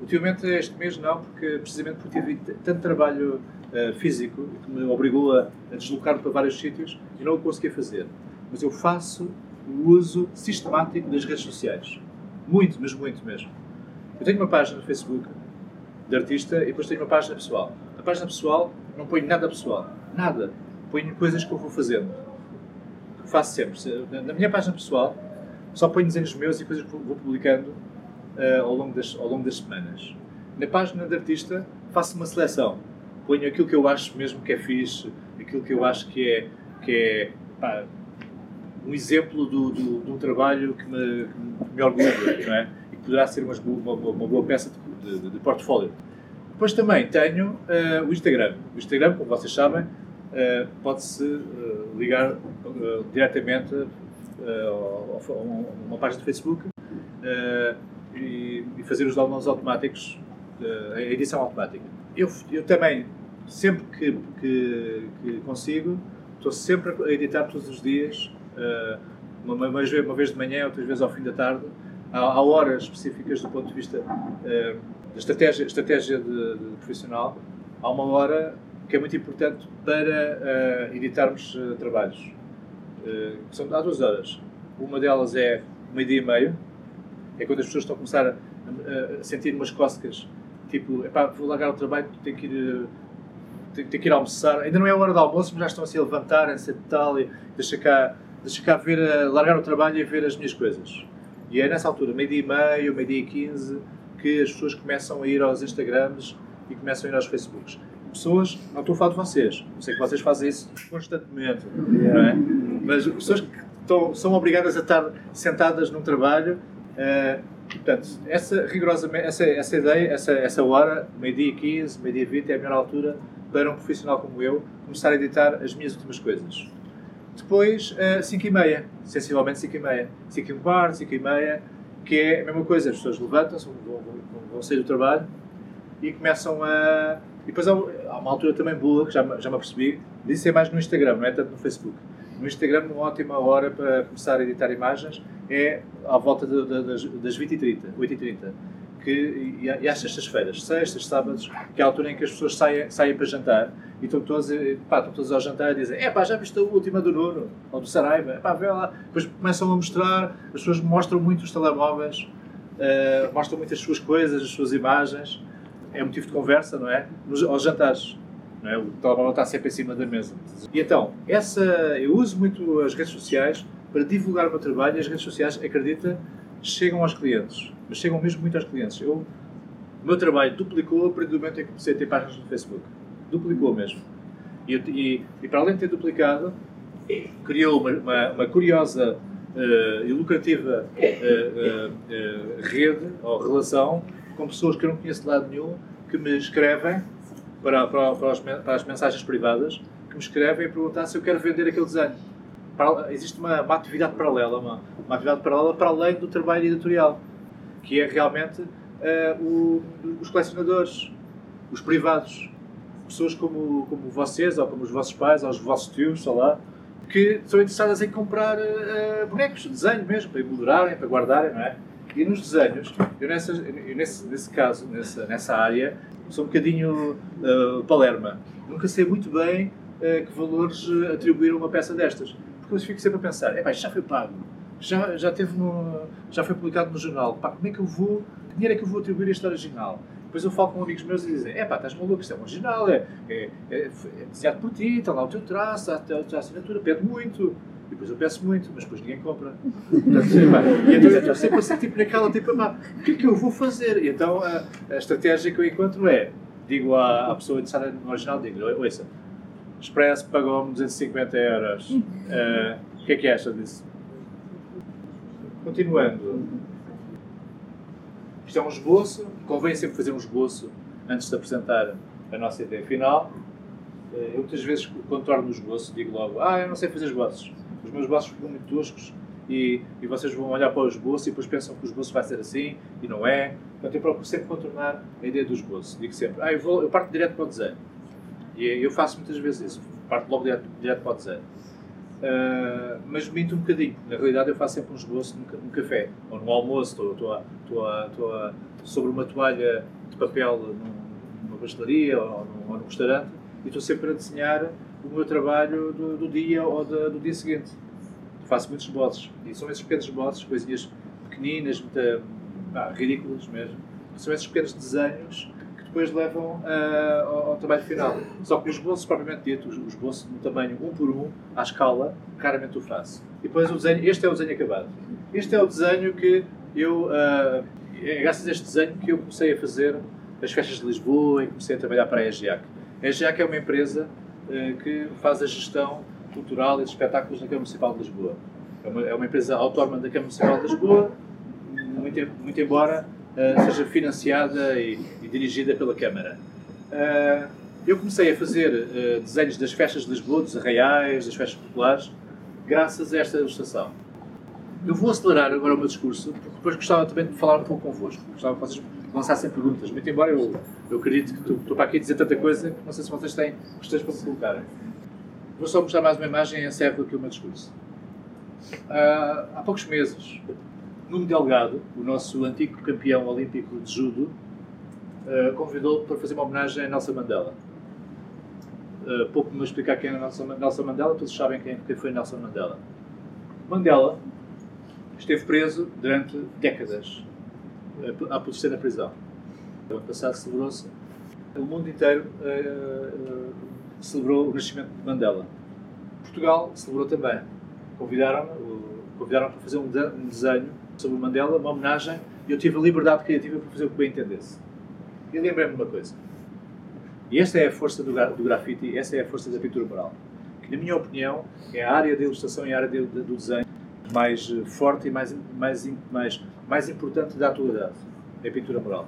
[SPEAKER 1] Ultimamente este mês não, porque precisamente porque tive tanto trabalho uh, físico que me obrigou a, a deslocar para vários sítios e não o consegui fazer. Mas eu faço o uso sistemático das redes sociais. Muito, mas muito mesmo. Eu tenho uma página no Facebook de artista e depois tenho uma página pessoal. Na página pessoal não ponho nada pessoal. Nada. Ponho coisas que eu vou fazendo. Faço sempre. Na minha página pessoal só ponho desenhos meus e coisas que vou publicando uh, ao, longo das, ao longo das semanas. Na página de artista faço uma seleção. Ponho aquilo que eu acho mesmo que é fixe, aquilo que eu acho que é, que é pá, um exemplo do, do, de um trabalho que me, que me orgulha, não é? E que poderá ser uma, uma, uma boa peça de, de, de, portfólio. Depois também tenho uh, o Instagram. O Instagram, como vocês sabem, uh, pode-se uh, ligar diretamente uma página de Facebook e fazer os downloads automáticos, uh, a edição automática. Eu, eu também, sempre que, que, que consigo, estou sempre a editar todos os dias, uma, uma, uma, vez de manhã, outras vezes ao fim da tarde, há horas específicas do ponto de vista uh, da estratégia, estratégia de, de profissional, há uma hora que é muito importante para uh, editarmos uh, trabalhos. Uh, são há duas horas. Uma delas é meio-dia e meio, é quando as pessoas estão a começar a, a sentir umas cócegas, tipo, epá, vou largar o trabalho, tenho que ir, tenho, tenho que ir almoçar. Ainda não é a hora do almoço, mas já estão assim a levantarem-se e tal, e deixa cá, deixa cá ver, largar o trabalho e ver as minhas coisas. E é nessa altura, meio-dia e meio, meio-dia e quinze, que as pessoas começam a ir aos Instagrams e começam a ir aos Facebooks. Pessoas, não estou a falar de vocês, eu sei que vocês fazem isso constantemente, não é? mas pessoas que estão, são obrigadas a estar sentadas num trabalho. Uh, portanto, essa, rigorosamente, essa, essa ideia, essa, essa hora, meio-dia e 15, meio-dia e 20, é a melhor altura para um profissional como eu começar a editar as minhas últimas coisas. Depois, 5 uh, e meia, sensivelmente 5 e meia. 5 e um quarto, 5 e meia, que é a mesma coisa, as pessoas levantam-se, vão, vão, vão, sair do trabalho e começam a... E depois há, uma altura também boa, que já, já me apercebi, isso é mais no Instagram, não é tanto no Facebook. No Instagram, uma ótima hora para começar a editar imagens é à volta de, de, das, das 20h30, 8h30 que, e, e às sextas-feiras, sextas, sábados, que é a altura em que as pessoas saem, saem para jantar e estão todos, pá, estão todos ao jantar e dizem: É pá, já viste a última do Nuno ou do Saraiva? É pá, vê lá. Depois começam a mostrar, as pessoas mostram muito os telemóveis, uh, mostram muitas suas coisas, as suas imagens. É motivo de conversa, não é? Nos, aos jantares. Não é? O telemóvel está sempre em cima da mesa. E então, essa, eu uso muito as redes sociais para divulgar o meu trabalho e as redes sociais, acredita, chegam aos clientes mas chegam mesmo muito aos clientes. Eu, o meu trabalho duplicou a partir do momento em que comecei a ter páginas no Facebook. Duplicou mesmo. E, e, e para além de ter duplicado, criou uma, uma, uma curiosa uh, e lucrativa uh, uh, rede ou relação com pessoas que eu não conheço de lado nenhum que me escrevem para, para, para, as, para as mensagens privadas que me escrevem e perguntar se eu quero vender aquele desenho. Para, existe uma, uma, atividade paralela, uma, uma atividade paralela para além do trabalho editorial que é realmente uh, o, os colecionadores, os privados, pessoas como, como vocês, ou como os vossos pais, ou os vossos tios, sei lá, que são interessadas em comprar uh, bonecos, desenho mesmo, para emolurarem, para guardarem, não é? E nos desenhos, eu, eu nesse, nesse caso, nessa, nessa área, sou um bocadinho uh, palerma. Nunca sei muito bem uh, que valores atribuir a uma peça destas. Porque eu fico sempre a pensar, é já foi pago já, já, teve no, já foi publicado no jornal. Pá, como é que eu vou. Que dinheiro é que eu vou atribuir a este original? Depois eu falo com amigos meus e dizem: é pá, estás maluco, isto é um original, é, é, é, é desenhado por ti, está lá o teu traço, a tua assinatura, pede muito. Depois eu peço muito, mas depois ninguém compra. e então eu estou sempre assim, tipo, naquela, tipo, pá, o que é que eu vou fazer? E então a, a estratégia que eu encontro é: digo à, à pessoa interessada no original, digo ouça, Expresso pagou-me 250 euros. Uh, o que é que acha disso? Continuando. Isto é um esboço, convém sempre fazer um esboço antes de apresentar a nossa ideia final. Eh, eu muitas vezes, quando torno o esboço, digo logo: Ah, eu não sei fazer esboços. Meus esboços ficam muito toscos e, e vocês vão olhar para o esboço e depois pensam que o esboço vai ser assim e não é. Portanto, eu procuro sempre contornar a ideia do esboço. Digo sempre: Ah, eu, vou, eu parto direto para o desenho. E eu faço muitas vezes isso. Parto logo direto, direto para o desenho. Uh, mas minto um bocadinho. Na realidade, eu faço sempre um esboço num, café ou no almoço. Estou, estou, estou, estou sobre uma toalha de papel num, numa pastelaria ou ou num, restaurante e estou sempre a desenhar o meu trabalho do, do dia ou do, dia seguinte. Faço muitos esboços e são esses pequenos esboços, coisinhas pequeninas, muito, ah, ridículas mesmo. São esses pequenos desenhos depois levam uh, ao, ao, trabalho final. Só que os bolsos, propriamente dito, os, os bolsos no tamanho um por um, à escala, claramente o faço. E depois o desenho, este é o desenho acabado. Este é o desenho que eu, uh, é graças a este desenho que eu comecei a fazer as festas de Lisboa e comecei a trabalhar para a EGIAC. A EGIAC é uma empresa que faz a gestão cultural e de espetáculos na Câmara Municipal de Lisboa. É uma, é uma empresa autónoma da Câmara Municipal de Lisboa, muito, muito embora uh, seja financiada e, e, dirigida pela Câmara. Uh, eu comecei a fazer desenhos das festas de Lisboa, dos arraiais, das festas populares, graças a esta ilustração. Eu vou acelerar agora o meu discurso, porque depois gostava também de falar um pouco convosco. Gostava que vocês lançassem perguntas. Muito embora eu, eu acredito que estou para aqui dizer tanta coisa que não sei se vocês têm questões para me colocarem. Vou só mostrar mais uma imagem e encerro aqui o meu discurso. Uh, há poucos meses, Nuno Delgado, o nosso antigo campeão olímpico de judo, uh, convidou para fazer uma homenagem a Nelson Mandela. Uh, pouco me explicar quem é Nelson, Mandela, todos sabem quem foi Nelson Mandela. Mandela esteve preso durante décadas a apodrecer na prisão. No ano passado celebrou-se, o mundo inteiro uh, celebrou o nascimento de Mandela. Portugal celebrou também. Convidaram-me convidaram para fazer um, um desenho sobre Mandela, uma homenagem, e eu tive a liberdade criativa para fazer o que bem entendesse. E lembrei-me de uma coisa. E esta é a força do, do grafite, essa é a força da pintura mural. Que, na minha opinião, é a área da ilustração e a área de, de, do desenho mais eh, forte e mais, mais, mais, mais importante da atualidade. É a pintura mural.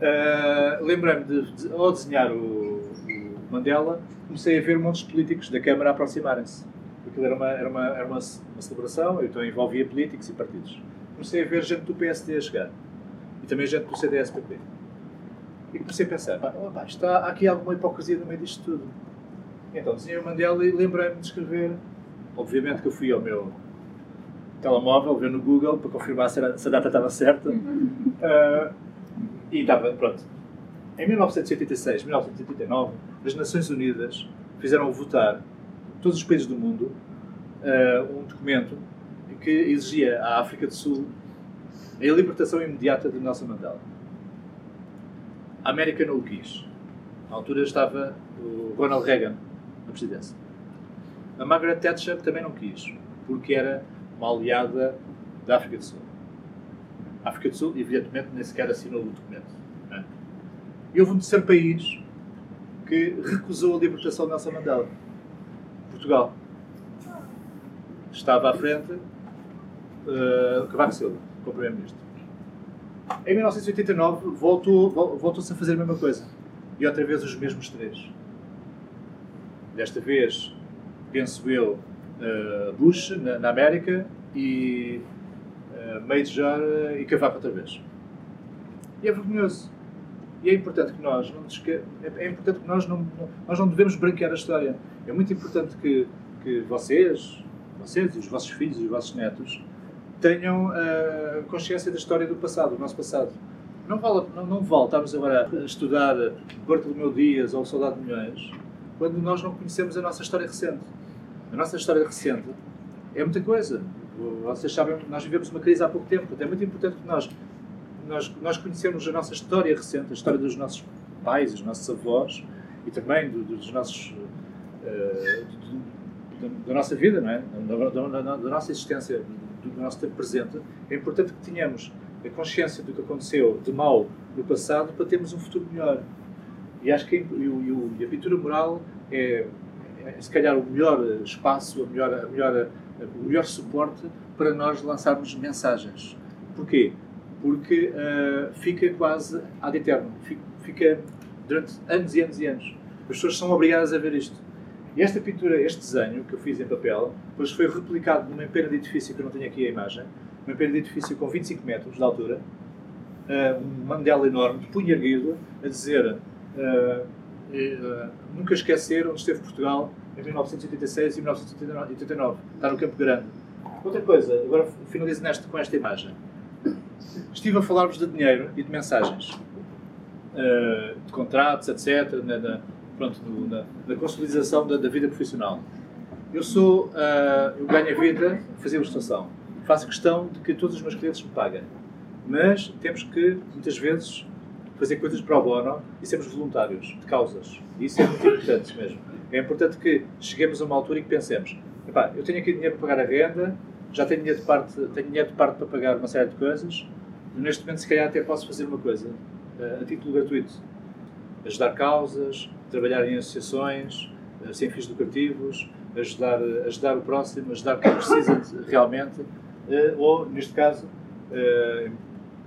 [SPEAKER 1] Uh, Lembrei-me de, de, ao desenhar o, o, Mandela, comecei a ver montes políticos da Câmara aproximarem-se. Aquilo era, uma, era, uma, era uma, uma celebração, então envolvia políticos e partidos. Comecei a ver gente do PSD a chegar. E também gente do CDS-PP. E comecei a pensar, opa, está há aqui alguma hipocrisia no meio disto tudo. Então desenhei o Mandela e lembrei-me de escrever. Obviamente que eu fui ao meu telemóvel, ver no Google, para confirmar se, era, se a data estava certa. Uh, e estava, pronto. Em 1986, 1989, as Nações Unidas fizeram votar, todos os países do mundo, uh, um documento que exigia à África do Sul a libertação imediata de Nelson Mandela. A América não o quis. Na altura estava o Ronald Reagan na presidência. A Margaret Thatcher também não quis, porque era uma aliada da África do Sul. A África do Sul, evidentemente, nem sequer assinou o documento. É? E houve um terceiro país que recusou a libertação de Nelson Mandela. Portugal. Estava à frente uh, Cavaco Silva, como Primeiro-Ministro. Em 1989 voltou, voltou-se a fazer a mesma coisa. E outra vez os mesmos três. Desta vez, penso eu, uh, Bush na, na, América e uh, Major e Cavaco outra vez. E é vergonhoso. E é importante que nós não esque... é importante que nós não, nós não devemos branquear a história. É muito importante que, que vocês, vocês e os vossos filhos e os vossos netos tenham uh, consciência da história do passado, do nosso passado. Não vale, não, não vale estarmos agora a estudar Bartolomeu Dias ou Soldado de Milhões quando nós não conhecemos a nossa história recente. A nossa história recente é muita coisa. Vocês sabem, nós vivemos uma crise há pouco tempo. É muito importante que nós, nós, nós conhecemos a nossa história recente, a história dos nossos pais, dos nossos avós e também do, dos nossos. Uh, da nossa vida, não é? da, da, da, nossa existência, do nosso tempo presente, é importante que tenhamos a consciência do que aconteceu de mal no passado para termos um futuro melhor. E acho que e, a pintura moral é, é, se calhar, o melhor espaço, a melhor, a melhor, o melhor suporte para nós lançarmos mensagens. Porquê? Porque uh, fica quase ad eterno, fica, durante anos e anos e anos. As pessoas são obrigadas a ver isto. E esta pintura, este desenho que eu fiz em papel, depois foi replicado numa pena de edifício, que eu não tenho aqui a imagem, uma pena de edifício com 25 metros de altura, uh, um Mandela enorme, de punho erguido, a dizer uh, uh, nunca esquecer onde esteve Portugal em 1986 e 1989. Está no Campo Grande. Outra coisa, agora finalizo neste, com esta imagem. Estive a falar-vos de dinheiro e de mensagens, de contratos, etc., na, pronto, na, na, consolidação da, da, vida profissional. Eu sou, uh, eu ganho a vida a fazer ilustração. Faço questão de que todos os meus clientes me paguem. Mas temos que, muitas vezes, fazer coisas para o bono e sermos voluntários de causas. E isso é muito importante mesmo. É importante que cheguemos a uma altura em que pensemos: eu tenho aqui dinheiro para pagar a renda, já tenho dinheiro de parte, tenho dinheiro de parte para pagar uma série de coisas, neste momento, se calhar, até posso fazer uma coisa uh, a título gratuito. Ajudar causas, trabalhar em associações uh, sem fins lucrativos, ajudar, ajudar o próximo, ajudar quem precisa realmente, ou, neste caso,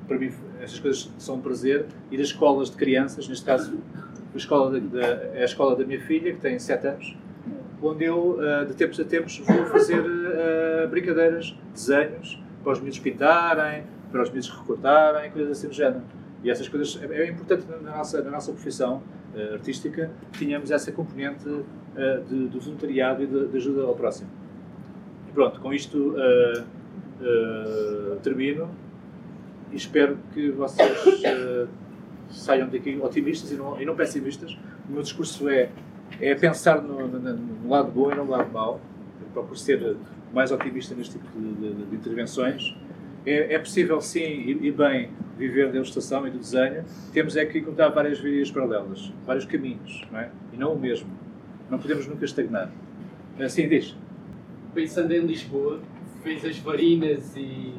[SPEAKER 1] para mim, essas coisas são um prazer, ir a escolas de crianças, neste caso, a escola é a escola da minha filha, que tem 7 anos, onde eu, uh, de tempos a tempos, vou fazer uh, brincadeiras, desenhos, para os miúdos pintarem, para os miúdos recortarem, coisas assim do género. E essas coisas, é, é importante na nossa, na nossa profissão uh, artística, tínhamos essa componente de, de, voluntariado e de, de, ajuda ao próximo. E pronto, com isto termino e espero que vocês saiam daqui otimistas e não, e não pessimistas. O meu discurso é, é pensar no, no, no, lado bom e no lado mau. Procuro ser mais otimista neste tipo de, de, de intervenções. É, é, possível, sim, e, e, bem, viver da ilustração e do desenho. Temos é que encontrar várias vias paralelas, vários caminhos, não é? E não o mesmo. Não podemos nunca estagnar. Assim diz.
[SPEAKER 3] Pensando em Lisboa, fez as varinas e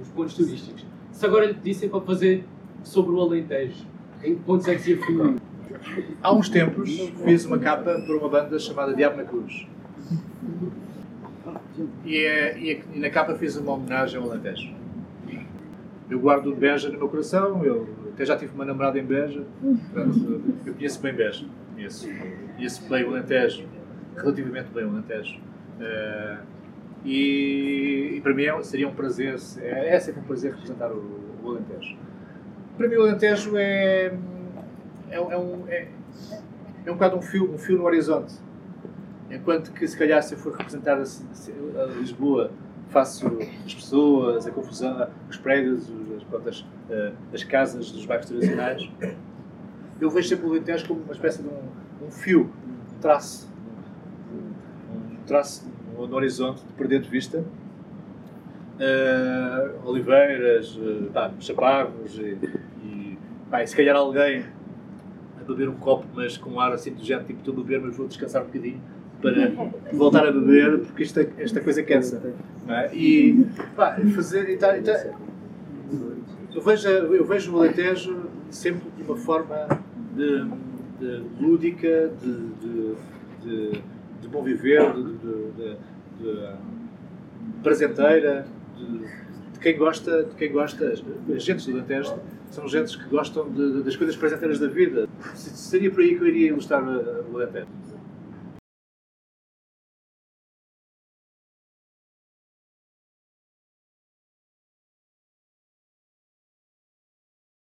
[SPEAKER 3] os pontos turísticos. Se agora lhe dissem para fazer sobre o Alentejo, em que pontos é que se afirma?
[SPEAKER 1] Há uns tempos fiz uma capa para uma banda chamada Diabo na Cruz. E, é, e, e, na capa fiz uma homenagem ao Alentejo. Eu guardo Beja no meu coração, eu até já tive uma namorada em Beja, portanto, eu conheço bem Beja, conheço, conheço bem o Alentejo, relativamente bem o Alentejo. Uh, e, e, para mim é, seria um prazer, é, é sempre um prazer representar o, o Alentejo. Para mim o Alentejo é é, é, um, é, é um bocado um fio, um fio no horizonte. Enquanto que, se calhar, se eu for representar a, a Lisboa, faço as pessoas, a confusão, os prédios, as, as, eh, as casas dos bairros tradicionais, eu vejo sempre o Alentejo como uma espécie de um, um fio, um traço, um, um traço no, no, horizonte de perder de vista. Uh, oliveiras, uh, pá, chaparros e, e pá, se calhar alguém beber um copo, mas com um ar assim do género, tipo, estou a beber, mas vou descansar um bocadinho para voltar a beber, porque esta, esta coisa cansa. É? E pá, fazer. E tá, e tá, eu, vejo, eu vejo o Alentejo sempre de uma forma de, de lúdica, de, de, de, de, bom viver, de, de, de presenteira, de, quem gosta, de quem gosta, as gentes do Alentejo são gentes que gostam das coisas presenteiras da vida. Seria por aí que eu iria ilustrar o Alentejo.